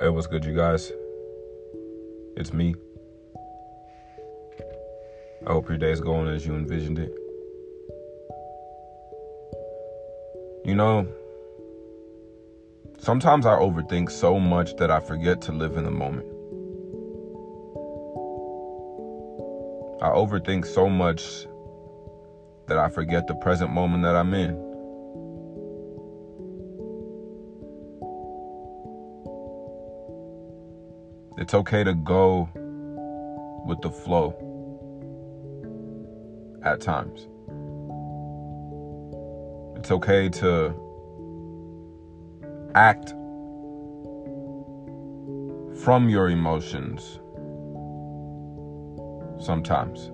Hey, what's good, you guys? It's me. I hope your day's going as you envisioned it. You know, sometimes I overthink so much that I forget to live in the moment. I overthink so much that I forget the present moment that I'm in. It's okay to go with the flow at times. It's okay to act from your emotions sometimes.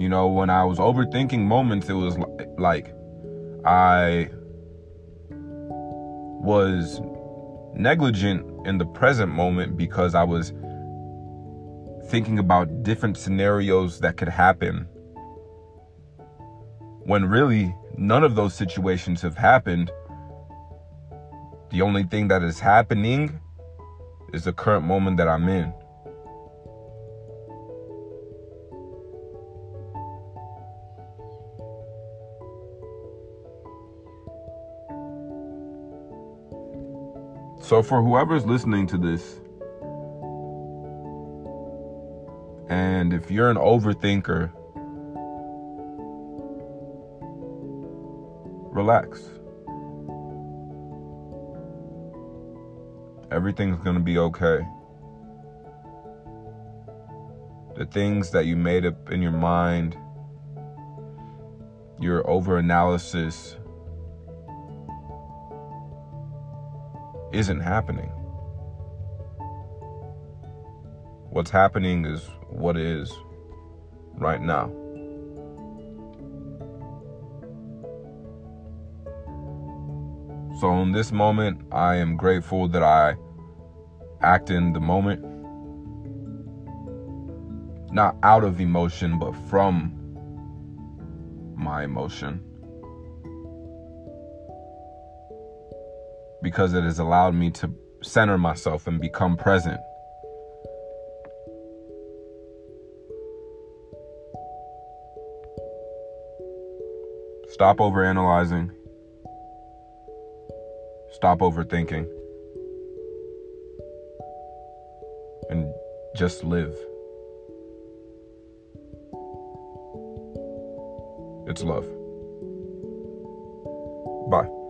You know, when I was overthinking moments, it was like I was negligent in the present moment because I was thinking about different scenarios that could happen when really none of those situations have happened. The only thing that is happening is the current moment that I'm in. So, for whoever's listening to this, and if you're an overthinker, relax. Everything's going to be okay. The things that you made up in your mind, your over analysis, isn't happening. What's happening is what is right now. So, in this moment, I am grateful that I act in the moment, not out of emotion, but from my emotion. Because it has allowed me to center myself and become present. Stop overanalyzing. Stop overthinking. And just live. It's love. Bye.